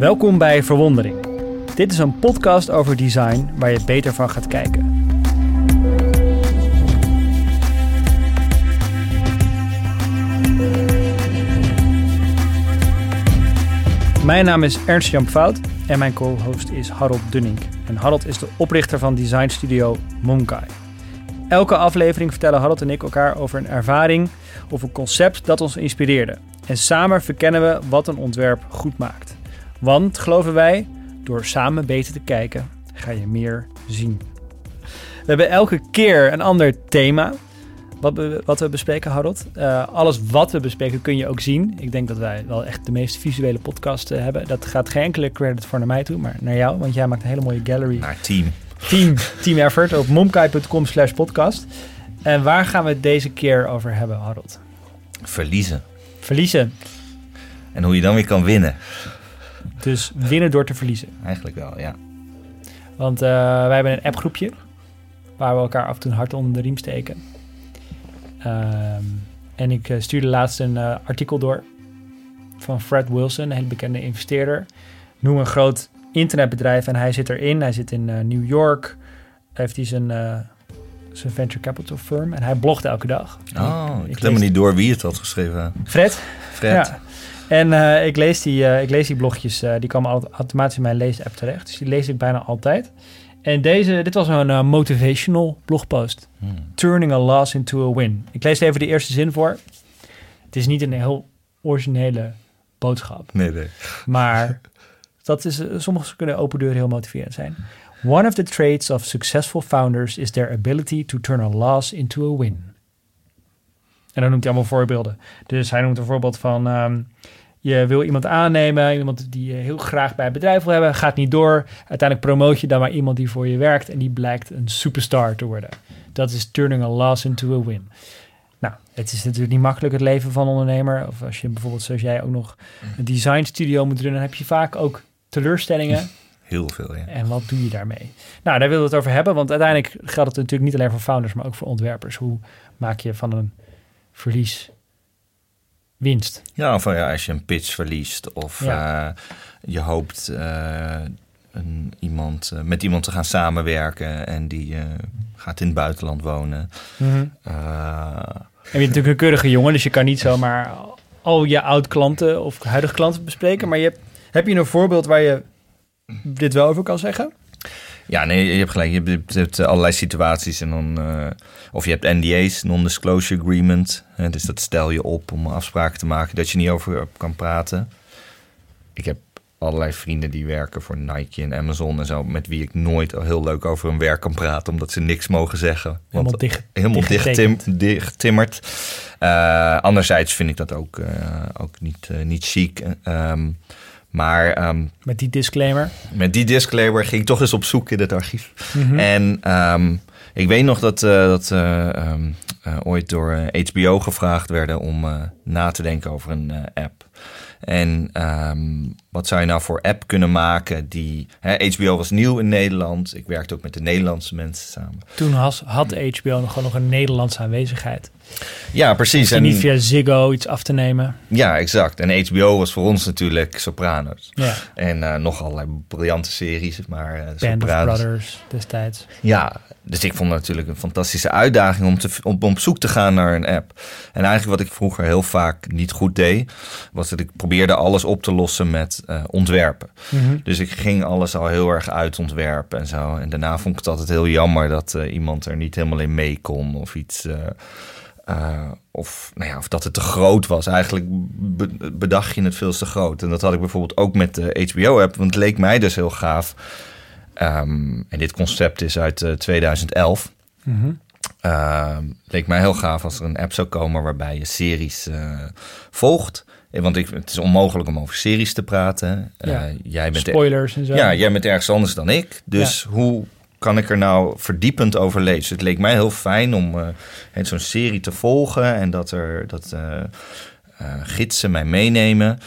Welkom bij Verwondering. Dit is een podcast over design waar je beter van gaat kijken. Mijn naam is Ernst Jan Fout en mijn co-host is Harold Dunning. En Harold is de oprichter van designstudio Monkai. Elke aflevering vertellen Harold en ik elkaar over een ervaring of een concept dat ons inspireerde. En samen verkennen we wat een ontwerp goed maakt. Want, geloven wij, door samen beter te kijken, ga je meer zien. We hebben elke keer een ander thema wat we, wat we bespreken, Harold. Uh, alles wat we bespreken kun je ook zien. Ik denk dat wij wel echt de meest visuele podcast uh, hebben. Dat gaat geen enkele credit voor naar mij toe, maar naar jou. Want jij maakt een hele mooie gallery. Naar team. Team, team effort op momkai.com slash podcast. En waar gaan we het deze keer over hebben, Harold? Verliezen. Verliezen. En hoe je dan weer kan winnen. Dus winnen door te verliezen. Eigenlijk wel, ja. Want uh, wij hebben een appgroepje waar we elkaar af en toe hard onder de riem steken. Um, en ik uh, stuurde laatst een uh, artikel door van Fred Wilson, een hele bekende investeerder. Noem een groot internetbedrijf en hij zit erin. Hij zit in uh, New York. Heeft hij zijn, zijn venture capital firm en hij blogt elke dag. Oh, ik, ik lees niet door wie het had geschreven. Fred. Fred. Ja. En uh, ik, lees die, uh, ik lees die blogjes, uh, die komen automatisch in mijn leesapp terecht. Dus die lees ik bijna altijd. En deze, dit was een motivational blogpost. Hmm. Turning a loss into a win. Ik lees even de eerste zin voor. Het is niet een heel originele boodschap. Nee, nee. Maar dat is, sommige kunnen open deuren heel motiverend zijn. One of the traits of successful founders is their ability to turn a loss into a win. En dan noemt hij allemaal voorbeelden. Dus hij noemt een voorbeeld van... Um, je wil iemand aannemen, iemand die je heel graag bij het bedrijf wil hebben, gaat niet door. Uiteindelijk promoot je dan maar iemand die voor je werkt en die blijkt een superstar te worden. Dat is turning a loss into a win. Nou, het is natuurlijk niet makkelijk het leven van een ondernemer. Of als je bijvoorbeeld, zoals jij ook nog een design studio moet runnen, dan heb je vaak ook teleurstellingen. Heel veel, ja. En wat doe je daarmee? Nou, daar willen we het over hebben, want uiteindelijk geldt het natuurlijk niet alleen voor founders, maar ook voor ontwerpers. Hoe maak je van een verlies winst. Ja, of ja, als je een pitch verliest of ja. uh, je hoopt uh, een, iemand, uh, met iemand te gaan samenwerken en die gaat in het buitenland wonen. Mm -hmm. en je bent natuurlijk een keurige jongen, dus je kan niet zomaar al je oud-klanten of huidige klanten bespreken. Maar je hebt, heb je een voorbeeld waar je dit wel over kan zeggen? Ja, nee, je hebt gelijk. Je hebt, allerlei situaties en dan... Uh, of je hebt NDA's, Non-Disclosure Agreement. Hè, dus dat stel je op om afspraken te maken dat je niet over kan praten. Ik heb allerlei vrienden die werken voor Nike en Amazon en zo... met wie ik nooit heel leuk over hun werk kan praten... omdat ze niks mogen zeggen. Want helemaal dicht, helemaal dicht, dicht getimmerd. Uh, anderzijds vind ik dat ook, uh, ook niet, niet chic. Um, maar, um, met die disclaimer? Met die disclaimer ging ik toch eens op zoek in het archief. Mm -hmm. En um, ik weet nog dat, uh, dat uh, um, uh, ooit door HBO gevraagd werden om na te denken over een app. En wat zou je nou voor app kunnen maken die... Hè, HBO was nieuw in Nederland. Ik werkte ook met de Nederlandse mensen samen. Toen has, had HBO nog gewoon nog een Nederlandse aanwezigheid. Ja, precies. En niet via Ziggo iets af te nemen. Ja, exact. En HBO was voor ons natuurlijk Sopranos. Ja. En uh, nog allerlei briljante series, maar uh, Band Sopranos. of Brothers destijds. Ja, dus ik vond het natuurlijk een fantastische uitdaging om, te, om, om op zoek te gaan naar een app. En eigenlijk wat ik vroeger heel vaak niet goed deed, was dat ik probeerde alles op te lossen met uh, ontwerpen. Mhm. Mm -hmm. Dus ik ging alles al heel erg uitontwerpen en zo. En daarna vond ik het altijd heel jammer dat iemand er niet helemaal in mee kon of iets... Uh, of, nou ja, of dat het te groot was. Eigenlijk be bedacht je het veel te groot. En dat had ik bijvoorbeeld ook met de HBO-app. Want het leek mij dus heel gaaf. Um, en dit concept is uit uh, 2011. Mm -hmm. uh, leek mij heel gaaf als er een app zou komen waarbij je series uh, volgt. Want ik, het is onmogelijk om over series te praten. Ja. jij bent Spoilers en zo. Ja, jij bent ergens anders dan ik. Dus ja. hoe kan ik er nou verdiepend over lezen. Het leek mij heel fijn om uh, zo'n serie te volgen en dat er dat uh, uh, gidsen mij meenemen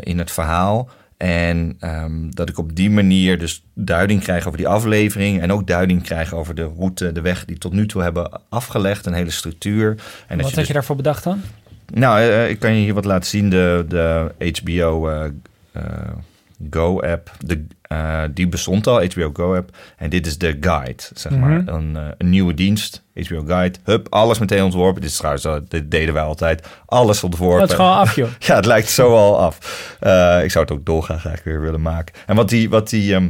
in het verhaal. En um, dat ik op die manier dus duiding krijg over die aflevering. En ook duiding krijg over de route, de weg die tot nu toe hebben afgelegd. Een hele structuur. En wat had je, dus... je daarvoor bedacht dan? Nou, ik kan je hier wat laten zien. De, de HBO Go-app. De, eh, die bestond al, HBO Go-app. En dit is de Guide, zeg Mhm. maar. Een, eh, een nieuwe dienst, HBO Guide. Hup, alles meteen ontworpen. Dit is trouwens, al- dit deden wij altijd. Alles ontworpen. Dat is gewoon af, joh. Ja, het lijkt zo al af. Eh, ik zou het ook dolgraag eigenlijk weer willen maken. En wat, die, wat, die, ehm,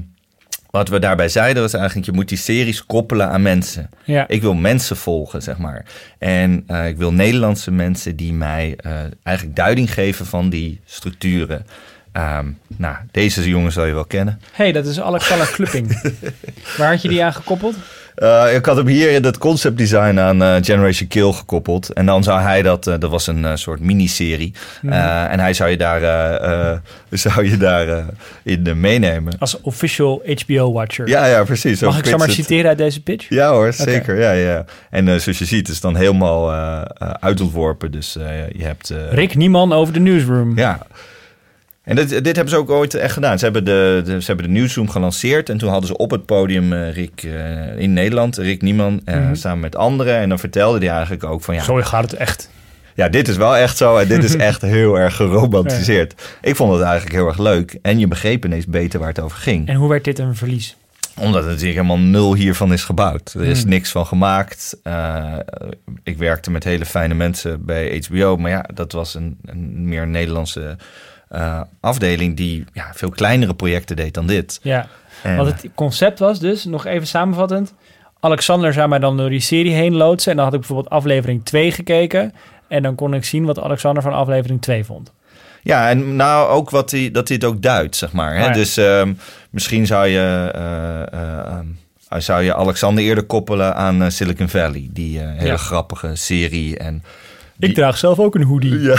wat we daarbij zeiden was eigenlijk... je moet die series koppelen aan mensen. Ja. Ik wil mensen volgen, zeg maar. En eh, ik wil Nederlandse mensen die mij eh, eigenlijk duiding geven van die structuren. Ehm, nou, deze jongen zal je wel kennen. hey, dat is Alexander Klupping. Waar had je die aan gekoppeld? Eh, ik had hem hier in het concept design aan eh, Generation Kill gekoppeld. En dan zou hij dat, eh, dat was een soort miniserie. Mhm. En hij zou je daar, zou je daar in meenemen. Als official HBO-watcher. Ja, ja, precies. Mag ik zo maar citeren uit deze pitch? Ja hoor, zeker. Ja, ja. En zoals je ziet is het dan helemaal uitontworpen. Dus je hebt... Rick Nieman over de newsroom. Ja. En dit, dit hebben ze ook ooit echt gedaan. Ze hebben de, de, ze hebben de Newsroom gelanceerd. En toen hadden ze op het podium eh, Rick eh, in Nederland, Rick Nieman, eh, Mhm. samen met anderen. En dan vertelde hij eigenlijk ook van ja, Zo gaat het echt. ja, dit is wel echt zo. En dit is echt heel erg geromantiseerd. Ik vond het eigenlijk heel erg leuk. En je begreep ineens beter waar het over ging. En hoe werd dit een verlies? Omdat het natuurlijk helemaal nul hiervan is gebouwd. Er is Hmm. niks van gemaakt. Ik werkte met hele fijne mensen bij HBO. Maar ja, dat was een, een meer Nederlandse eh, afdeling... die ja, veel kleinere projecten deed dan dit. Ja, En, want het concept was dus, nog even samenvattend... Alexander zou mij dan door die serie heen loodsen... en dan had ik bijvoorbeeld aflevering 2 gekeken... en dan kon ik zien wat Alexander van aflevering 2 vond. Ja, en nou ook wat hij, dat het ook duidt, zeg maar. Hè? Oh ja. Dus ehm, misschien zou je, eh, eh, ehm, zou je Alexander eerder koppelen aan Silicon Valley. Die hele Ja. grappige serie. En Ik draag zelf ook een hoodie. Ja,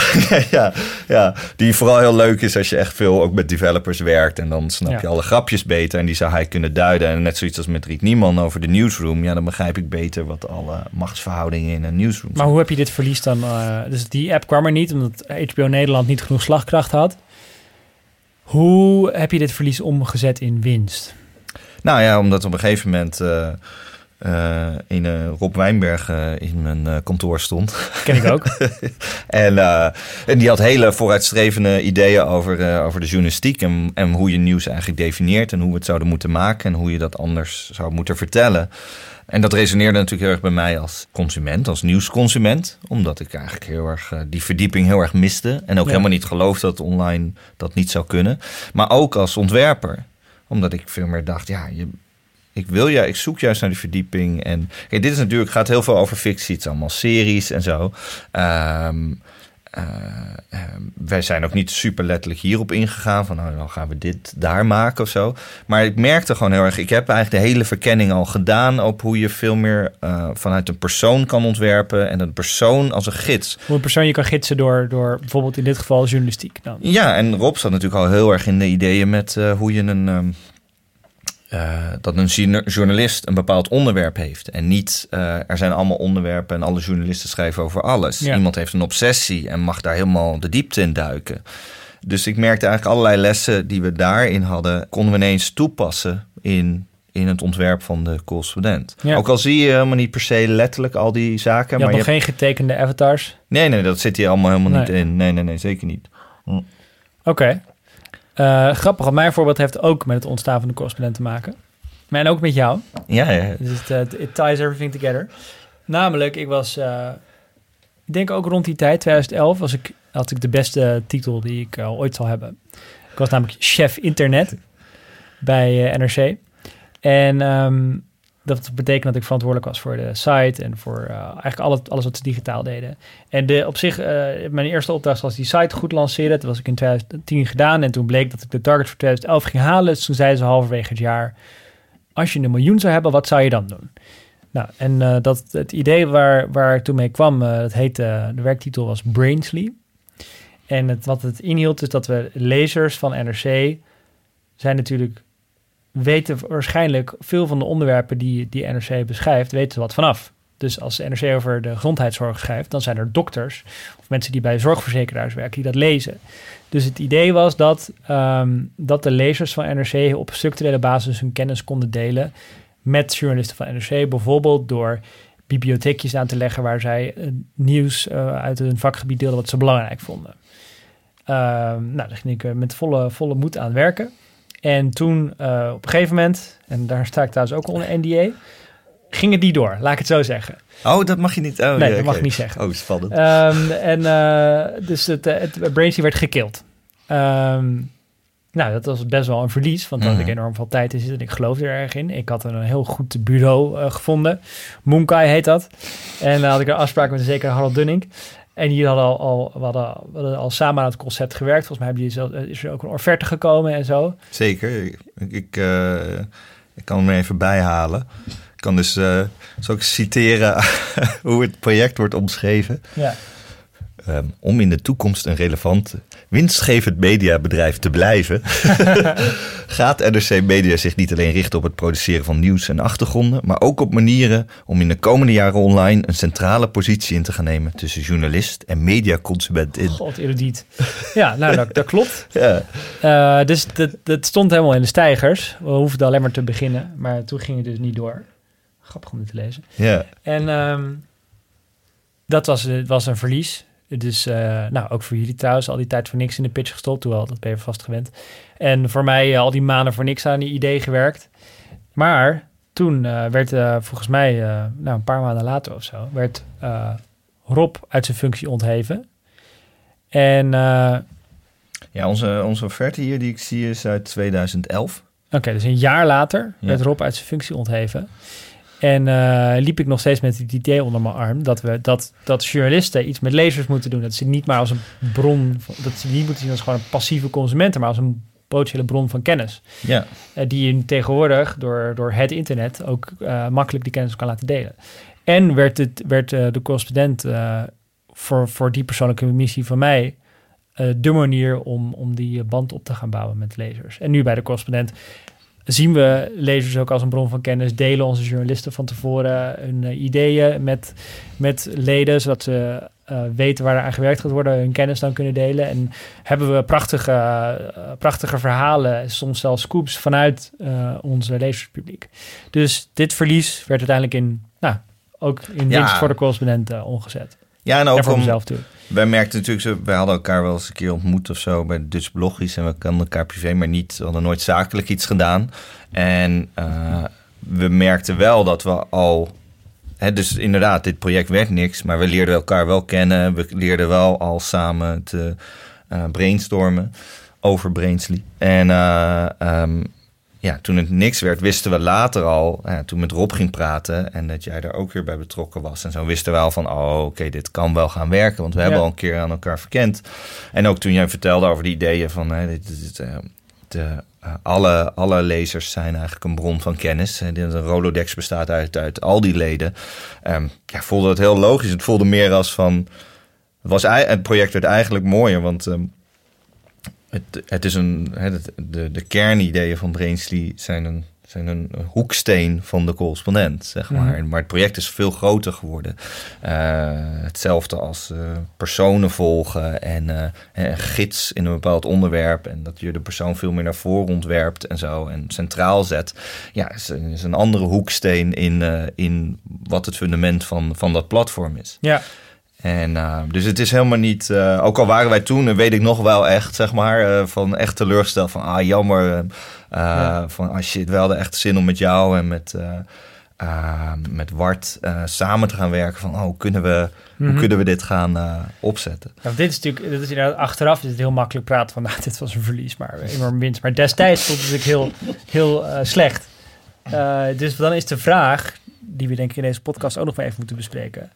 ja, ja, die vooral heel leuk is als je echt veel ook met developers werkt. En dan snap Ja. je alle grapjes beter. En die zou hij kunnen duiden. En net zoiets als met Riek Nieman over de newsroom. Ja, dan begrijp ik beter wat alle machtsverhoudingen in een newsroom Maar zijn. hoe heb je dit verlies dan? eh, dus die app kwam er niet, omdat HBO Nederland niet genoeg slagkracht had. Hoe heb je dit verlies omgezet in winst? Nou ja, omdat op een gegeven moment eh, eh, in, eh, Rob Wijnberg eh, in mijn kantoor stond. Ken ik ook. En, en die had hele vooruitstrevende ideeën over, over de journalistiek en, en hoe je nieuws eigenlijk definieert en hoe we het zouden moeten maken en hoe je dat anders zou moeten vertellen. En dat resoneerde natuurlijk heel erg bij mij als consument, als nieuwsconsument, omdat ik eigenlijk heel erg die verdieping heel erg miste en ook Ja. helemaal niet geloofde dat online dat niet zou kunnen. Maar ook als ontwerper, omdat ik veel meer dacht, ja, je, ik wil ja, ik zoek juist naar die verdieping. En kijk, dit is natuurlijk gaat heel veel over fictie. Het is allemaal series en zo. Ehm, eh, ehm, wij zijn ook niet super letterlijk hierop ingegaan van nou dan gaan we dit daar maken of zo. Maar ik merkte gewoon heel erg. Ik heb eigenlijk de hele verkenning al gedaan op hoe je veel meer eh, vanuit een persoon kan ontwerpen en een persoon als een gids. Hoe een persoon je kan gidsen door, door bijvoorbeeld in dit geval journalistiek. Dan. Ja, en Rob zat natuurlijk al heel erg in de ideeën met eh, hoe je een. ehm, eh, dat een journa- journalist een bepaald onderwerp heeft. En niet, eh, er zijn allemaal onderwerpen en alle journalisten schrijven over alles. Ja. Iemand heeft een obsessie en mag daar helemaal de diepte in duiken. Dus ik merkte eigenlijk allerlei lessen die we daarin hadden, konden we ineens toepassen in, in het ontwerp van de correspondent. Ja. Ook al zie je helemaal niet per se letterlijk al die zaken. Je maar nog je geen getekende avatars. Nee, nee, dat zit hier allemaal helemaal niet in. Nee, nee, nee, zeker niet. Oké. Eh, grappig, mijn voorbeeld heeft ook met het ontstaan van de correspondent te maken. Maar en ook met jou. Ja, ja. Dus het, eh, it ties everything together. Namelijk, ik was, eh, ik denk ook rond die tijd, 2011, was ik, had ik de beste titel die ik ooit zal hebben. Ik was namelijk chef internet bij NRC. En ehm, dat betekent dat ik verantwoordelijk was voor de site en voor eh, eigenlijk alles, alles wat ze digitaal deden. En de, op zich, eh, mijn eerste opdracht was die site goed lanceren. Dat was ik in 2010 gedaan en toen bleek dat ik de target voor 2011 ging halen. Dus toen zeiden ze halverwege het jaar, als je een miljoen zou hebben, wat zou je dan doen? Nou, en eh, dat, het idee waar, waar ik toen mee kwam, dat heette, de werktitel was Brainsly. En het, wat het inhield is dat we lezers van NRC zijn natuurlijk, weten waarschijnlijk veel van de onderwerpen die, die NRC beschrijft, weten ze wat vanaf. Dus als de NRC over de gezondheidszorg schrijft, dan zijn er dokters of mensen die bij zorgverzekeraars werken die dat lezen. Dus het idee was dat, ehm, dat de lezers van NRC op structurele basis hun kennis konden delen met journalisten van NRC. Bijvoorbeeld door bibliotheekjes aan te leggen waar zij eh, nieuws eh, uit hun vakgebied deelden wat ze belangrijk vonden. Ehm, nou, daar ging ik met volle, volle moed aan werken. En toen op een gegeven moment, en daar sta ik trouwens ook onder NDA, ging het niet door, laat ik het zo zeggen. Oh, dat mag je niet. Oh, nee, dat mag ik niet zeggen. Oh, spannend. Um, en uh, dus het, het Braintree werd gekild. Um, nou, dat was best wel een verlies, want daar had ik mhm. enorm veel tijd in zitten en ik geloofde er erg in. Ik had een heel goed bureau uh, gevonden. Moonkai heet dat. En dan had ik een afspraak met een zekere Harold Dunning. En die hadden al, al, we hadden, we hadden al samen aan het concept gewerkt. Volgens mij hebben die zelf, is er ook een offerte gekomen en zo. Zeker. Ik, ik, uh, ik kan hem er even bijhalen. Ik kan dus uh, zo citeren hoe het project wordt omschreven. Ja. Um, om in de toekomst een relevant winstgevend mediabedrijf te blijven, gaat NRC Media zich niet alleen richten op het produceren van nieuws en achtergronden, maar ook op manieren om in de komende jaren online een centrale positie in te gaan nemen tussen journalist en mediaconsument in. God, erudiet. Ja, nou, dat, dat klopt. Ja. Uh, dus dat, dat stond helemaal in de stijgers. We hoefden alleen maar te beginnen, maar toen ging het dus niet door. Grappig om dit te lezen. Ja. En um, dat was, was een verlies. Dus uh, nou, ook voor jullie trouwens, al die tijd voor niks in de pitch gestopt, hoewel dat ben je vast gewend. En voor mij uh, al die maanden voor niks aan die idee gewerkt. Maar toen uh, werd volgens mij, nou een paar maanden later of zo, werd Rob uit zijn functie ontheven. En ja, onze, onze offerte hier die ik zie is uit 2011. Oké, dus een jaar later ja. werd Rob uit zijn functie ontheven. En uh, liep ik nog steeds met het idee onder mijn arm dat we dat, dat journalisten iets met lezers moeten doen. Dat ze niet maar als een bron, dat ze niet moeten zien als gewoon een passieve consumenten, maar als een potentiële bron van kennis. Ja. Uh, die je tegenwoordig door, door het internet ook uh, makkelijk die kennis kan laten delen. En werd, het, werd de correspondent voor, voor die persoonlijke missie van mij de manier om, om die band op te gaan bouwen met lezers. En nu bij de correspondent zien we lezers ook als een bron van kennis, delen onze journalisten van tevoren hun uh, ideeën met, met leden, zodat ze uh, weten waar er aan gewerkt gaat worden, hun kennis dan kunnen delen. En hebben we prachtige, uh, prachtige verhalen, soms zelfs scoops vanuit onze lezerspubliek. Dus dit verlies werd uiteindelijk in, nou, ook in winst voor de correspondenten omgezet. Ja, en ook voor om, mezelf toe. Wij merkten natuurlijk, zo, hadden elkaar wel eens een keer ontmoet of zo bij Dutch Bloggies. En we kenden elkaar privé, maar niet, we hadden nooit zakelijk iets gedaan. En uh, we merkten wel dat we al, hè, dus inderdaad, dit project werd niks. Maar we leerden elkaar wel kennen. We leerden wel al samen te uh, brainstormen over Brainsly. En uh, um, ja, toen het niks werd, wisten we later al, ja, toen met Rob ging praten en dat jij daar ook weer bij betrokken was. En zo wisten we al van, oh oké, dit kan wel gaan werken, want we hebben al een keer aan elkaar verkend. En ook toen jij vertelde over die ideeën van, hè, dit, dit, uh, de, uh, alle, alle lezers zijn eigenlijk een bron van kennis. Een Rolodex bestaat uit, uit al die leden. Um, ja, voelde het heel logisch. Het voelde meer als van, het, was, het project werd eigenlijk mooier, want... Um, het, het is een, het, de, de kernideeën van Brainsly zijn een, zijn een hoeksteen van de correspondent, zeg maar. Mm. Maar het project is veel groter geworden. Uh, hetzelfde als uh, personen volgen en uh, een gids in een bepaald onderwerp. En dat je de persoon veel meer naar voren ontwerpt en zo. En centraal zet. Ja, is, is een andere hoeksteen in, in wat het fundament van, van dat platform is. Ja. En, uh, dus het is helemaal niet, uh, ook al waren wij toen, weet ik nog wel echt, zeg maar, uh, van echt teleurgesteld van, ah jammer, ja. van als je het wel de echte zin om met jou en met, met Wart samen te gaan werken, van, oh, hoe kunnen we, mm -hmm. hoe mhm. kunnen we dit gaan opzetten? Ja, dit is natuurlijk, dit is inderdaad, achteraf is het heel makkelijk praten van, nou, dit was een verlies, maar enorm winst. Maar destijds vond het natuurlijk heel, heel slecht. dus dan is de vraag, die we denk ik in deze podcast ook nog maar even moeten bespreken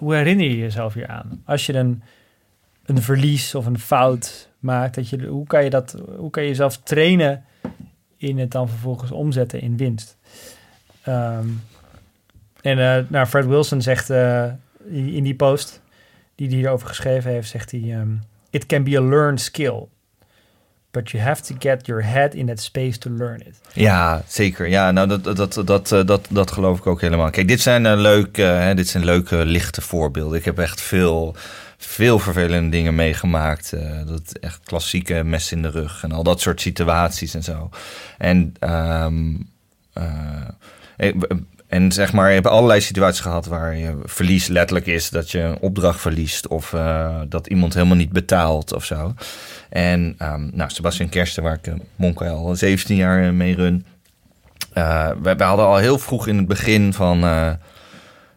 hoe herinner je jezelf hier aan? Als je een, een verlies of een fout maakt, dat je, hoe, kan je dat, hoe kan je jezelf trainen in het dan vervolgens omzetten in winst? Um, en uh, nou, Fred Wilson zegt uh, in die post die hij hierover geschreven heeft, zegt hij: um, It can be a learned skill. But you have to get your head in that space to learn it. Ja, zeker. Ja, nou dat, dat, dat, eh, dat, dat, geloof ik ook helemaal. Kijk, dit zijn, uh, leuke, hè, dit zijn leuke, lichte voorbeelden. Ik heb echt veel, veel vervelende dingen meegemaakt. Dat echt klassieke mes in de rug en al dat soort situaties en zo. En um, en zeg maar, je hebt allerlei situaties gehad waar je verlies letterlijk is dat je een opdracht verliest of uh, dat iemand helemaal niet betaalt of zo. En um, nou, Sebastian Kersten, waar ik uh, Monka al 17 jaar mee run. We, hadden al heel vroeg in het begin van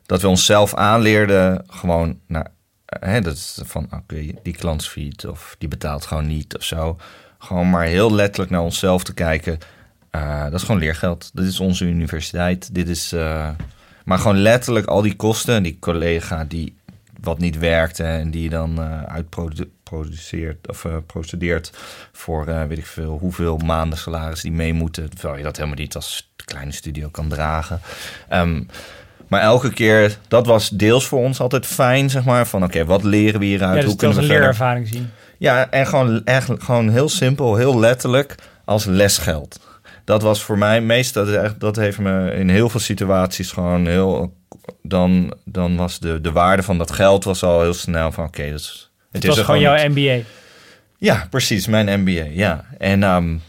dat we onszelf aanleerden gewoon, nou, dat is van oké, die klantsfeed of die betaalt gewoon niet of zo. Gewoon maar heel letterlijk naar onszelf te kijken. Uh, dat is gewoon leergeld. Dit is onze universiteit. Dit is. Uh, maar gewoon letterlijk al die kosten. Die collega die wat niet werkte en die dan uh, uitproduceert of procedeert voor weet ik veel hoeveel maanden salaris die mee moeten. Terwijl je dat helemaal niet als kleine studio kan dragen. Um, maar elke keer, dat was deels voor ons altijd fijn, zeg maar. Van oké, okay, wat leren we hieruit? Ja, dus Hoe kunnen we een leerervaring zien. Ja, en gewoon, echt, gewoon heel simpel, heel letterlijk als lesgeld. Dat was voor mij meest, dat, echt, dat heeft me in heel veel situaties gewoon heel. Dan, dan was de, de waarde van dat geld was al heel snel van oké, okay, dat is. Het, het was gewoon jouw MBA. Ja, precies, mijn MBA. Ja. En, um,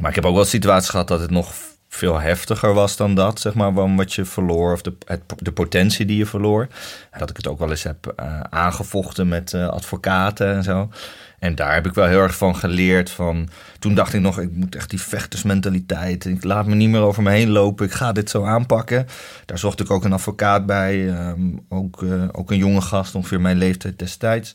maar ik heb ook wel situaties gehad dat het nog veel heftiger was dan dat, zeg maar, wat je verloor of de, het, de potentie die je verloor. Dat ik het ook wel eens heb uh, aangevochten met uh, advocaten en zo. En daar heb ik wel heel erg van geleerd. Van, toen dacht ik nog, ik moet echt die vechtersmentaliteit. Ik laat me niet meer over me heen lopen. Ik ga dit zo aanpakken. Daar zocht ik ook een advocaat bij. Um, ook, uh, ook een jonge gast, ongeveer mijn leeftijd destijds.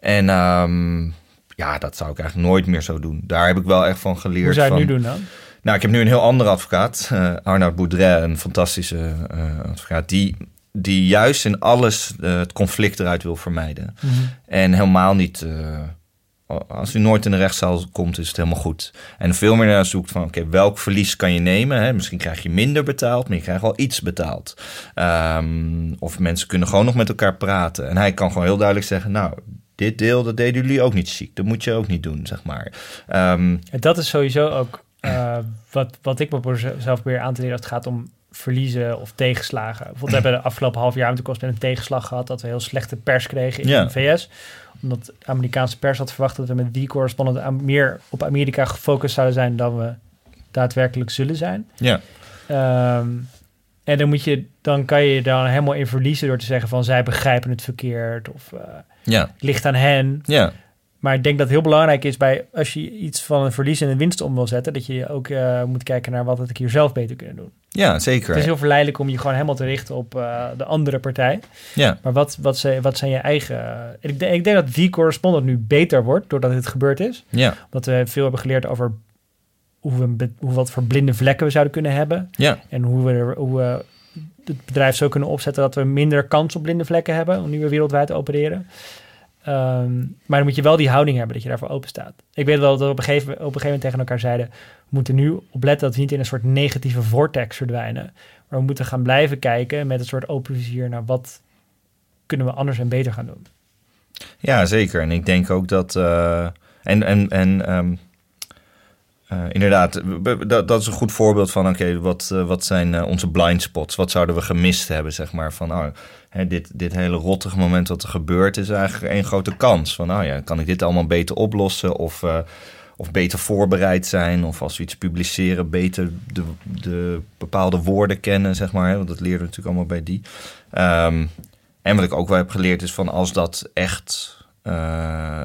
En um, ja, dat zou ik eigenlijk nooit meer zo doen. Daar heb ik wel echt van geleerd. Hoe zou je het nu doen dan? Nou, ik heb nu een heel andere advocaat, uh, Arnoud Boudret, een fantastische uh, advocaat, die, die juist in alles uh, het conflict eruit wil vermijden. Mhm. En helemaal niet, als u nooit in de rechtszaal komt, is het helemaal goed. En veel meer naar zoekt van, oké, welk verlies kan je nemen? Hè? Misschien krijg je minder betaald, maar je krijgt wel iets betaald. Um, of mensen kunnen gewoon nog met elkaar praten. En hij kan gewoon heel duidelijk zeggen, nou, dit deel, dat deden jullie ook niet ziek. Dat moet je ook niet doen, zeg maar. Um, en dat is sowieso ook uh, wat, wat ik me zelf weer aan te leren als het gaat om verliezen of tegenslagen. Bijvoorbeeld, we hebben de afgelopen half jaar met een tegenslag gehad dat we heel slechte pers kregen in de VS. Omdat de Amerikaanse pers had verwacht dat we met die correspondent meer op Amerika gefocust zouden zijn dan we daadwerkelijk zullen zijn. ja, Ehm, en dan moet je, dan kan je je dan helemaal in verliezen door te zeggen van zij begrijpen het verkeerd of eh, ja, het ligt aan hen. ja. Maar ik denk dat het heel belangrijk is bij als je iets van een verlies in een winst om wil zetten, dat je ook eh, moet kijken naar wat had ik hier zelf beter kunnen doen. Ja, zeker. Het is heel verleidelijk om je gewoon helemaal te richten op eh, de andere partij. Ja, Maar wat, wat, zijn, wat zijn je eigen. En ik, denk, ik denk dat die correspondent nu beter wordt doordat dit gebeurd is. ja, Dat we veel hebben geleerd over hoe we, hoe wat voor blinde vlekken we zouden kunnen hebben. ja, En hoe we, er- hoe we het bedrijf zo kunnen opzetten dat we minder kans op blinde vlekken hebben. Nu we wereldwijd opereren. Ehm, maar dan moet je wel die houding hebben dat je daarvoor open staat. Ik weet wel dat we op een gegeven, op een gegeven moment tegen elkaar zeiden... we moeten nu opletten dat we niet in een soort negatieve vortex verdwijnen. Maar we moeten gaan blijven kijken met een soort open vizier... naar wat kunnen we anders en beter gaan doen. ja, zeker. En ik denk ook dat. eh, en en, en ehm, eh, inderdaad, dat, dat is een goed voorbeeld van: oké, wat, eh, wat zijn eh, onze blind spots? Wat zouden we gemist hebben? Zeg maar van, oh, hè, dit, dit hele rottige moment wat er gebeurt, is eigenlijk één grote kans. Van, nou ja, kan ik dit allemaal beter oplossen? Of. of beter voorbereid zijn, of als we iets publiceren, beter de, de bepaalde woorden kennen, zeg maar. Want dat leren we natuurlijk allemaal bij die. Ehm, en wat ik ook wel heb geleerd is van als dat echt eh,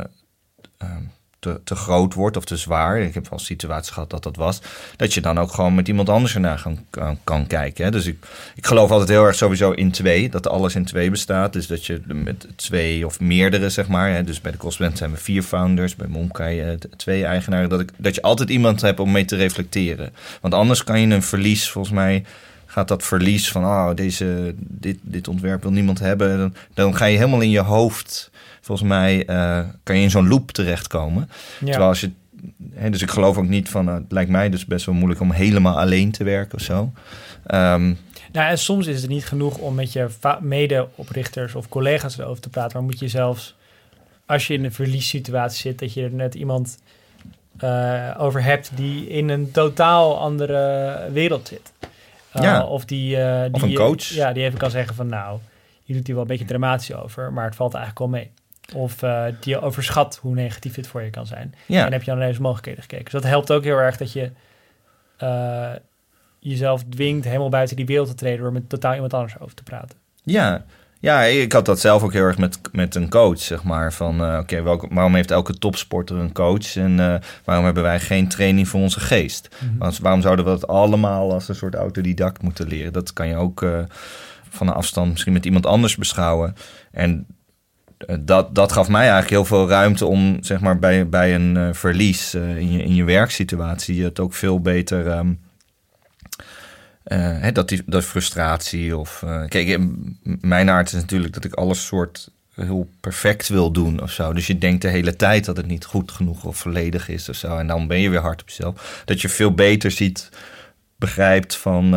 ehm, te, te groot wordt of te zwaar. Ik heb wel situaties gehad dat dat was. Dat je dan ook gewoon met iemand anders ernaar kan, kan kijken. Hè? Dus ik, ik geloof altijd heel erg sowieso in twee. Dat alles in twee bestaat. Dus dat je met twee of meerdere, zeg maar. Hè? Dus bij de Cosplay zijn we vier founders. Bij Momkai eh, twee eigenaren. Dat, ik, dat je altijd iemand hebt om mee te reflecteren. Want anders kan je een verlies volgens mij gaat dat verlies van oh, deze, dit, dit ontwerp wil niemand hebben. Dan, dan ga je helemaal in je hoofd, volgens mij, eh, kan je in zo'n loop terechtkomen. Ja. Terwijl als je, hè, dus ik geloof ook niet van, eh, het lijkt mij dus best wel moeilijk om helemaal alleen te werken of zo. Ehm, Nou, en soms is het niet genoeg om met je mede-oprichters of collega's erover te praten. Maar moet je zelfs, als je in een verliessituatie zit, dat je er net iemand eh, over hebt die in een totaal andere wereld zit. Eh, Ja. Of, die, die, Of een coach. Ja, die even kan zeggen van nou, je doet hier wel een beetje dramatisch over, maar het valt eigenlijk wel mee. Of eh, die overschat hoe negatief dit voor je kan zijn. ja, En heb je aan deze mogelijkheden gekeken. Dus dat helpt ook heel erg dat je... eh, jezelf dwingt helemaal buiten die wereld te treden door met totaal iemand anders over te praten. Ja, ja, ik had dat zelf ook heel erg met, met een coach, zeg maar. Van, uh, oké, waarom heeft elke topsporter een coach? En uh, waarom hebben wij geen training voor onze geest? Mm -hmm. waarom zouden we dat allemaal als een soort autodidact moeten leren? Dat kan je ook uh, van een afstand misschien met iemand anders beschouwen. En dat, dat gaf mij eigenlijk heel veel ruimte om, zeg maar, bij, bij een verlies in, je, in je werksituatie het ook veel beter... Hè, dat, die, dat frustratie of... Kijk, mijn aard is natuurlijk dat ik alles soort heel perfect wil doen of zo. Dus je denkt de hele tijd dat het niet goed genoeg of volledig is of zo. En dan ben je weer hard op jezelf. Dat je veel beter ziet, begrijpt van...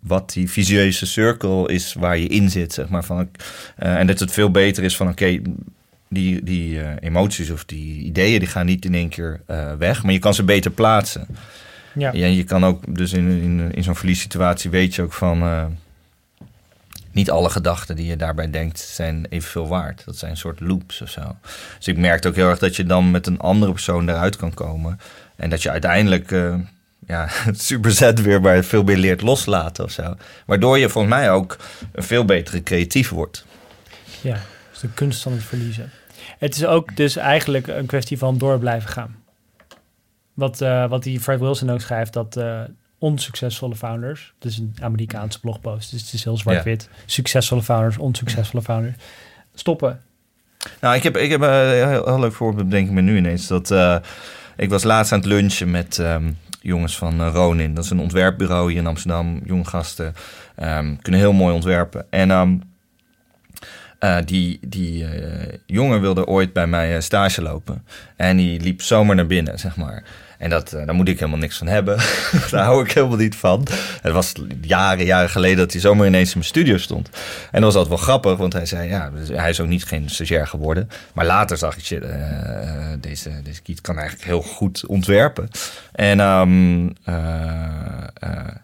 Wat die visieuze cirkel is waar je in zit, zeg maar. Van, en dat het veel beter is van, oké, okay, die, die emoties of die ideeën... die gaan niet in één keer weg, maar je kan ze beter plaatsen. Ja. ja, je kan ook, dus in, in, in zo'n verliessituatie weet je ook van. Niet alle gedachten die je daarbij denkt zijn evenveel waard. Dat zijn een soort loops of zo. Dus ik merkte ook heel erg dat je dan met een andere persoon eruit kan komen. En dat je uiteindelijk ja, superzet weer maar veel meer leert loslaten of zo. Waardoor je volgens mij ook een veel betere creatief wordt. Ja, dus de kunst van het verliezen. Het is ook dus eigenlijk een kwestie van door blijven gaan. Wat, uh, wat die Fred Wilson ook schrijft, dat uh, onsuccesvolle founders, het is een Amerikaanse blogpost, dus het is heel zwart-wit, ja. succesvolle founders, onsuccesvolle founders, stoppen. Nou, ik heb, ik heb een heel, heel leuk voorbeeld, denk ik me nu ineens, dat uh, ik was laatst aan het lunchen met um, jongens van Ronin, dat is een ontwerpbureau hier in Amsterdam, jonge gasten, um, kunnen heel mooi ontwerpen. En um, die die uh, jongen wilde ooit bij mij stage lopen. En die liep zomaar naar binnen, zeg maar. En dat, daar moet ik helemaal niks van hebben. daar hou ik helemaal niet van. Het was jaren, jaren geleden dat hij zomaar ineens in mijn studio stond. En dat was altijd wel grappig, want hij zei, ja, hij is ook niet geen stagiair geworden. Maar later zag ik, shit, deze, deze kiet kan eigenlijk heel goed ontwerpen. En um,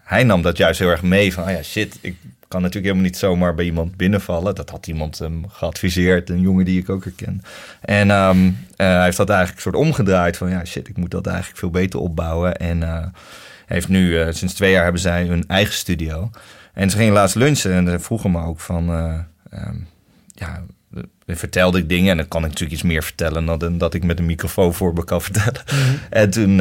hij nam dat juist heel erg mee van, oh ja, shit, ik kan natuurlijk helemaal niet zomaar bij iemand binnenvallen. Dat had iemand hem geadviseerd, een jongen die ik ook herken. En um, uh, hij heeft dat eigenlijk soort omgedraaid van ja, shit, ik moet dat eigenlijk veel beter opbouwen. En uh, heeft nu, uh, sinds twee jaar hebben zij hun eigen studio. En ze gingen laatst lunchen en ze vroegen me ook van, um, ja, vertelde ik dingen en dan kan ik natuurlijk iets meer vertellen dan dat ik met een microfoon voor me kan vertellen. Mm-hmm. En toen uh,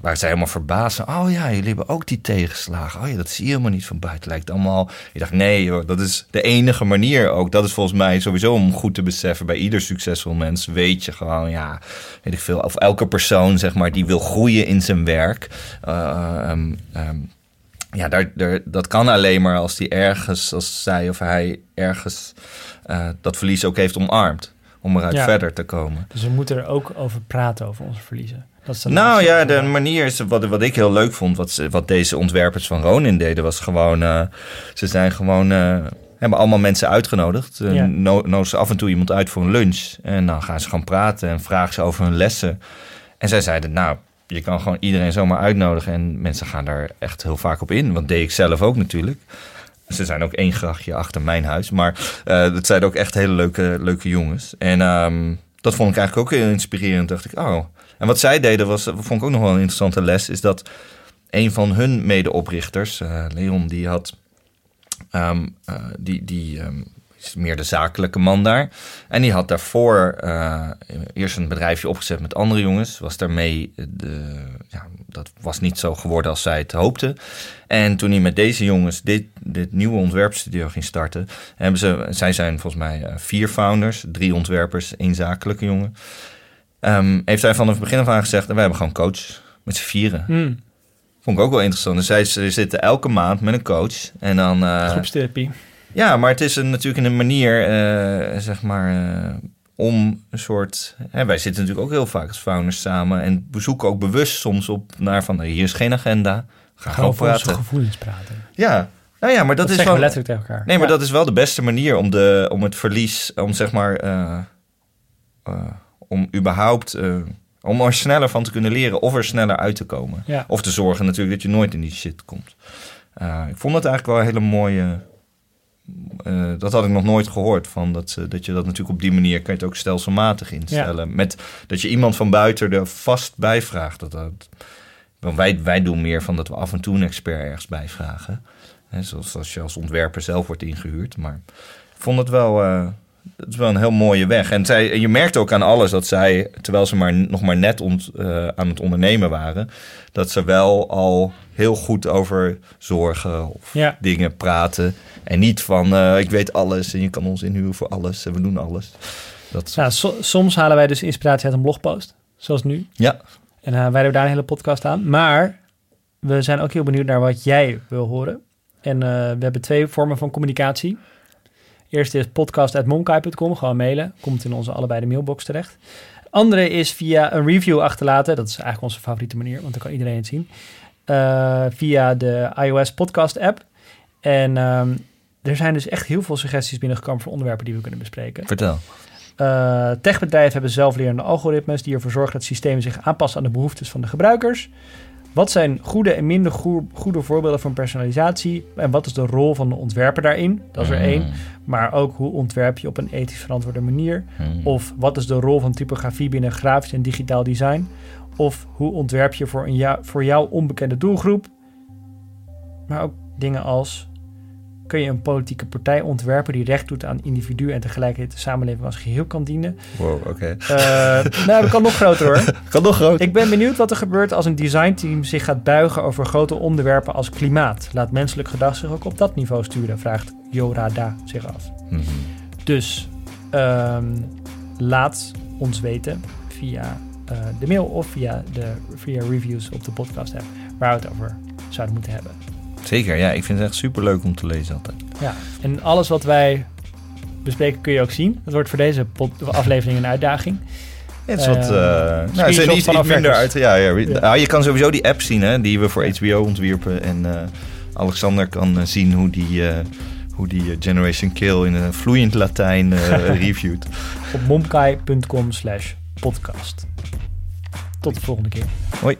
waren zij helemaal verbaasd. Oh ja, jullie hebben ook die tegenslagen. Oh ja, dat zie je helemaal niet van buiten. Lijkt allemaal. Ik dacht, nee hoor, dat is de enige manier ook. Dat is volgens mij sowieso om goed te beseffen. Bij ieder succesvol mens weet je gewoon, ja, weet ik veel. Of elke persoon, zeg maar, die wil groeien in zijn werk. Uh, um, um, ja, daar, daar, dat kan alleen maar als die ergens, als zij of hij ergens uh, dat verlies ook heeft omarmd. Om eruit ja. verder te komen. Dus we moeten er ook over praten, over onze verliezen. Dat is nou ja, de manier is wat, wat ik heel leuk vond, wat, wat deze ontwerpers van Ronin deden, was gewoon, uh, ze zijn gewoon, uh, hebben allemaal mensen uitgenodigd. Ja. Nodigen ze af en toe iemand uit voor een lunch. En dan gaan ze gaan praten en vragen ze over hun lessen. En zij zeiden, nou, je kan gewoon iedereen zomaar uitnodigen. En mensen gaan daar echt heel vaak op in. Want deed ik zelf ook natuurlijk. Ze zijn ook één grachtje achter mijn huis. Maar uh, het zijn ook echt hele leuke, leuke jongens. En um, dat vond ik eigenlijk ook heel inspirerend. Dacht ik, oh. En wat zij deden was, vond ik ook nog wel een interessante les. Is dat een van hun medeoprichters, uh, Leon, die had... Um, uh, die, die um, is meer de zakelijke man daar. En die had daarvoor uh, eerst een bedrijfje opgezet met andere jongens. Was daarmee, de, ja, dat was niet zo geworden als zij het hoopten. En toen hij met deze jongens dit, dit nieuwe ontwerpstudio ging starten, hebben ze, zij zijn volgens mij uh, vier founders, drie ontwerpers, één zakelijke jongen. Um, heeft hij van het begin af aan gezegd, wij hebben gewoon coach met z'n vieren. Hmm. Vond ik ook wel interessant. Dus zij ze zitten elke maand met een coach. En dan... Uh, Groepstherapie. Ja, maar het is een, natuurlijk een manier, uh, zeg maar, uh, om een soort... Hè, wij zitten natuurlijk ook heel vaak als founders samen... en we zoeken ook bewust soms op naar van... hier is geen agenda, ga gewoon praten. gevoelens praten. Ja, nou ja, maar dat, dat is wel... letterlijk tegen elkaar. Nee, maar ja. dat is wel de beste manier om, de, om het verlies... om zeg maar... Uh, om überhaupt... om er sneller van te kunnen leren of er sneller uit te komen. Ja. Of te zorgen natuurlijk dat je nooit in die shit komt. ik vond het eigenlijk wel een hele mooie uh, dat had ik nog nooit gehoord. Van dat, uh, dat je dat natuurlijk op die manier kan je het ook stelselmatig instellen. Ja. Met dat je iemand van buiten er vast bij vraagt. Dat, dat, Want wij, wij doen meer van dat we af en toe een expert ergens bij vragen. Hè, zoals als je als ontwerper zelf wordt ingehuurd. Maar ik vond het wel, uh, het is wel een heel mooie weg. En zij, je merkt ook aan alles dat zij, terwijl ze maar, nog maar net ont, uh, aan het ondernemen waren, dat ze wel al heel goed over zorgen of Ja. dingen praten. En niet van uh, ik weet alles en je kan ons inhuren voor alles en we doen alles. Dat, Nou, so- soms halen wij dus inspiratie uit een blogpost, zoals nu. ja, En uh, wij hebben daar een hele podcast aan. Maar we zijn ook heel benieuwd naar wat jij wil horen. En we hebben twee vormen van communicatie. Eerst is podcast.monkai.com, gewoon mailen. Komt in onze allebei de mailbox terecht. Andere is via een review achterlaten. Dat is eigenlijk onze favoriete manier, want dan kan iedereen het zien. Uh, via de iOS podcast app. En um, er zijn dus echt heel veel suggesties binnengekomen voor onderwerpen die we kunnen bespreken. vertel. Uh, techbedrijven hebben zelflerende algoritmes die ervoor zorgen dat systemen zich aanpassen aan de behoeftes van de gebruikers. Wat zijn goede en minder goe goede voorbeelden van personalisatie? En wat is de rol van de ontwerper daarin? Dat is er één. Maar ook hoe ontwerp je op een ethisch verantwoorde manier? Mm. Of wat is de rol van typografie binnen grafisch en digitaal design? Of hoe ontwerp je voor, een jou, voor jou onbekende doelgroep? Maar ook dingen als... Kun je een politieke partij ontwerpen die recht doet aan individuen... en tegelijkertijd de samenleving als geheel kan dienen? Wow, oké. Okay. Uh, nou, dat kan nog groter hoor. kan nog groter. Ik ben benieuwd wat er gebeurt als een designteam zich gaat buigen over grote onderwerpen als klimaat. Laat menselijk gedrag zich ook op dat niveau sturen, vraagt Yorada zich af. Mm -hmm. Dus um, laat ons weten via uh, de mail of via, de, via reviews op de podcast app waar we het over zouden moeten hebben. Zeker, ja. Ik vind het echt super leuk om te lezen altijd. Ja, en alles wat wij bespreken kun je ook zien. Dat wordt voor deze aflevering een uitdaging. Ja, het is wat, uh, nou, het zijn iets, iets minder uit. Ja, ja, ja. Nou, je kan sowieso die app zien, hè, die we voor. HBO ontwierpen. En uh, Alexander kan uh, zien hoe die, uh, hoe die Generation Kill in een vloeiend Latijn reviewt. Op momkai.com/slash podcast. Tot de volgende keer. Hoi.